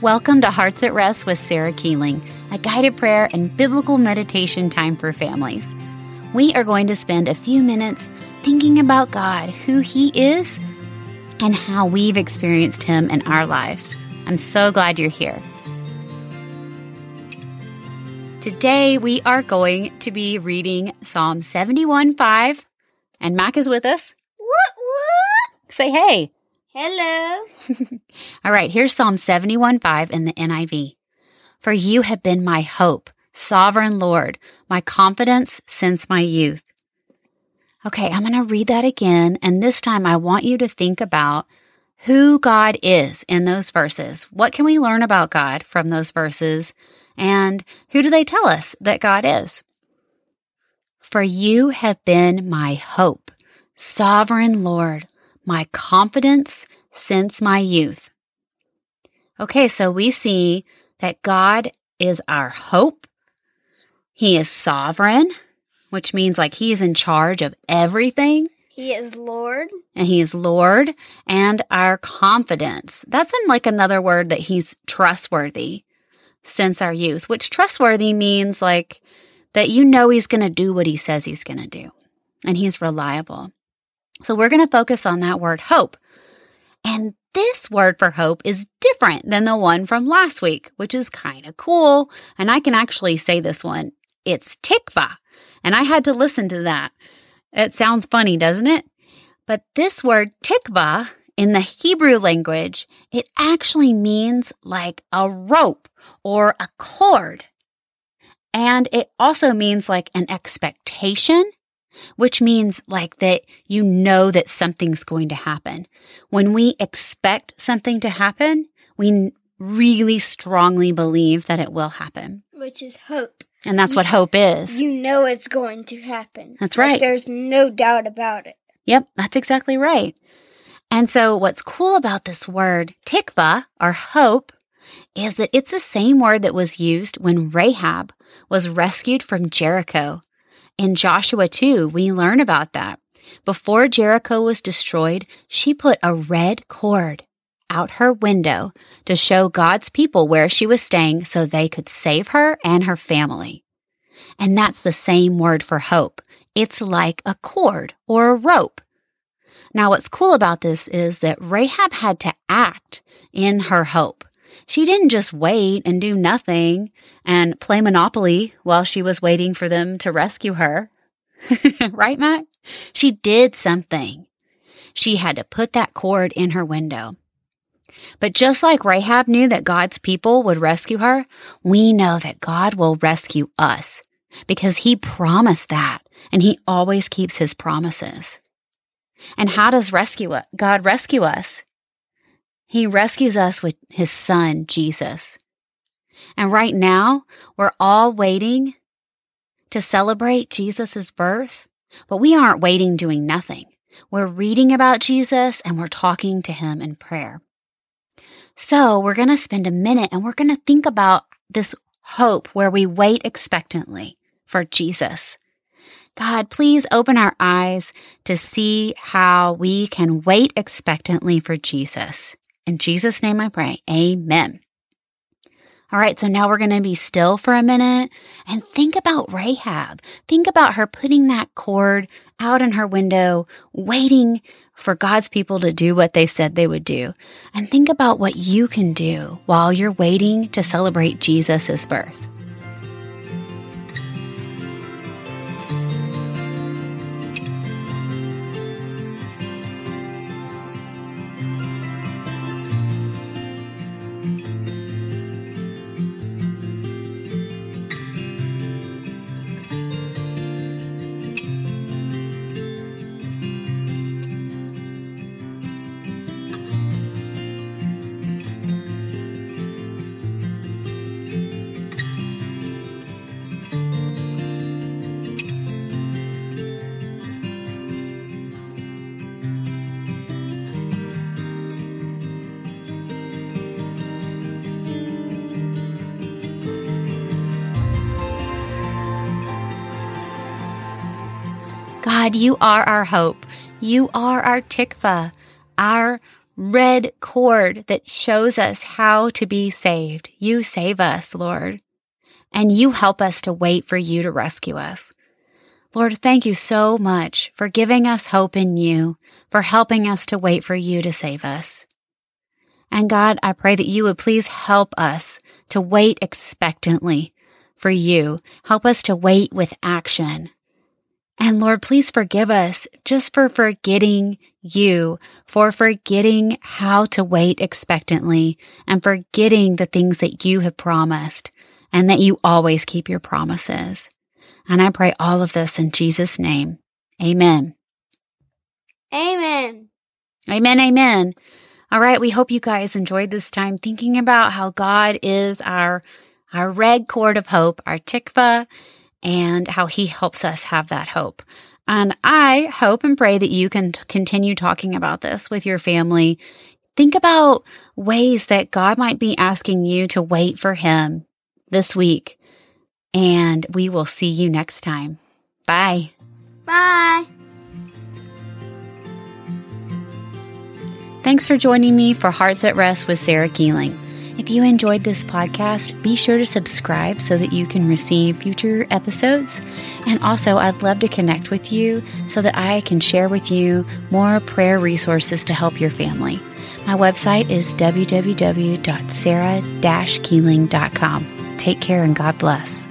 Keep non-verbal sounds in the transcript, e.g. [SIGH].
Welcome to Hearts at Rest with Sarah Keeling, a guided prayer and biblical meditation time for families. We are going to spend a few minutes thinking about God, who He is, and how we've experienced Him in our lives. I'm so glad you're here. Today we are going to be reading Psalm 71 5, and Mac is with us. Say hey. Hello. [LAUGHS] All right, here's Psalm 71 5 in the NIV. For you have been my hope, sovereign Lord, my confidence since my youth. Okay, I'm going to read that again. And this time I want you to think about who God is in those verses. What can we learn about God from those verses? And who do they tell us that God is? For you have been my hope, sovereign Lord, my confidence since my youth. Okay, so we see that God is our hope. He is sovereign, which means like he is in charge of everything. He is Lord. And he is Lord and our confidence. That's in like another word that he's trustworthy since our youth, which trustworthy means like that you know he's going to do what he says he's going to do and he's reliable. So we're going to focus on that word hope. And this word for hope is different than the one from last week, which is kind of cool. And I can actually say this one. It's tikva. And I had to listen to that. It sounds funny, doesn't it? But this word tikva in the Hebrew language, it actually means like a rope or a cord. And it also means like an expectation which means like that you know that something's going to happen. When we expect something to happen, we really strongly believe that it will happen. Which is hope. And that's you, what hope is. You know it's going to happen. That's right. Like there's no doubt about it. Yep, that's exactly right. And so what's cool about this word, tikva, or hope, is that it's the same word that was used when Rahab was rescued from Jericho in Joshua 2, we learn about that. Before Jericho was destroyed, she put a red cord out her window to show God's people where she was staying so they could save her and her family. And that's the same word for hope. It's like a cord or a rope. Now, what's cool about this is that Rahab had to act in her hope. She didn't just wait and do nothing and play Monopoly while she was waiting for them to rescue her. [LAUGHS] right, Matt? She did something. She had to put that cord in her window. But just like Rahab knew that God's people would rescue her, we know that God will rescue us because he promised that and he always keeps his promises. And how does rescue God rescue us? He rescues us with his son, Jesus. And right now, we're all waiting to celebrate Jesus' birth, but we aren't waiting doing nothing. We're reading about Jesus and we're talking to him in prayer. So we're going to spend a minute and we're going to think about this hope where we wait expectantly for Jesus. God, please open our eyes to see how we can wait expectantly for Jesus. In Jesus' name I pray. Amen. All right, so now we're going to be still for a minute and think about Rahab. Think about her putting that cord out in her window, waiting for God's people to do what they said they would do. And think about what you can do while you're waiting to celebrate Jesus' birth. God, you are our hope. You are our tikva, our red cord that shows us how to be saved. You save us, Lord. And you help us to wait for you to rescue us. Lord, thank you so much for giving us hope in you, for helping us to wait for you to save us. And God, I pray that you would please help us to wait expectantly for you. Help us to wait with action. And Lord, please forgive us just for forgetting you, for forgetting how to wait expectantly and forgetting the things that you have promised and that you always keep your promises. And I pray all of this in Jesus' name. Amen. Amen. Amen. Amen. All right. We hope you guys enjoyed this time thinking about how God is our, our red cord of hope, our tikva, and how he helps us have that hope. And I hope and pray that you can t- continue talking about this with your family. Think about ways that God might be asking you to wait for him this week and we will see you next time. Bye. Bye. Thanks for joining me for Hearts at Rest with Sarah Keeling. If you enjoyed this podcast, be sure to subscribe so that you can receive future episodes. And also, I'd love to connect with you so that I can share with you more prayer resources to help your family. My website is www.sarah-keeling.com. Take care and God bless.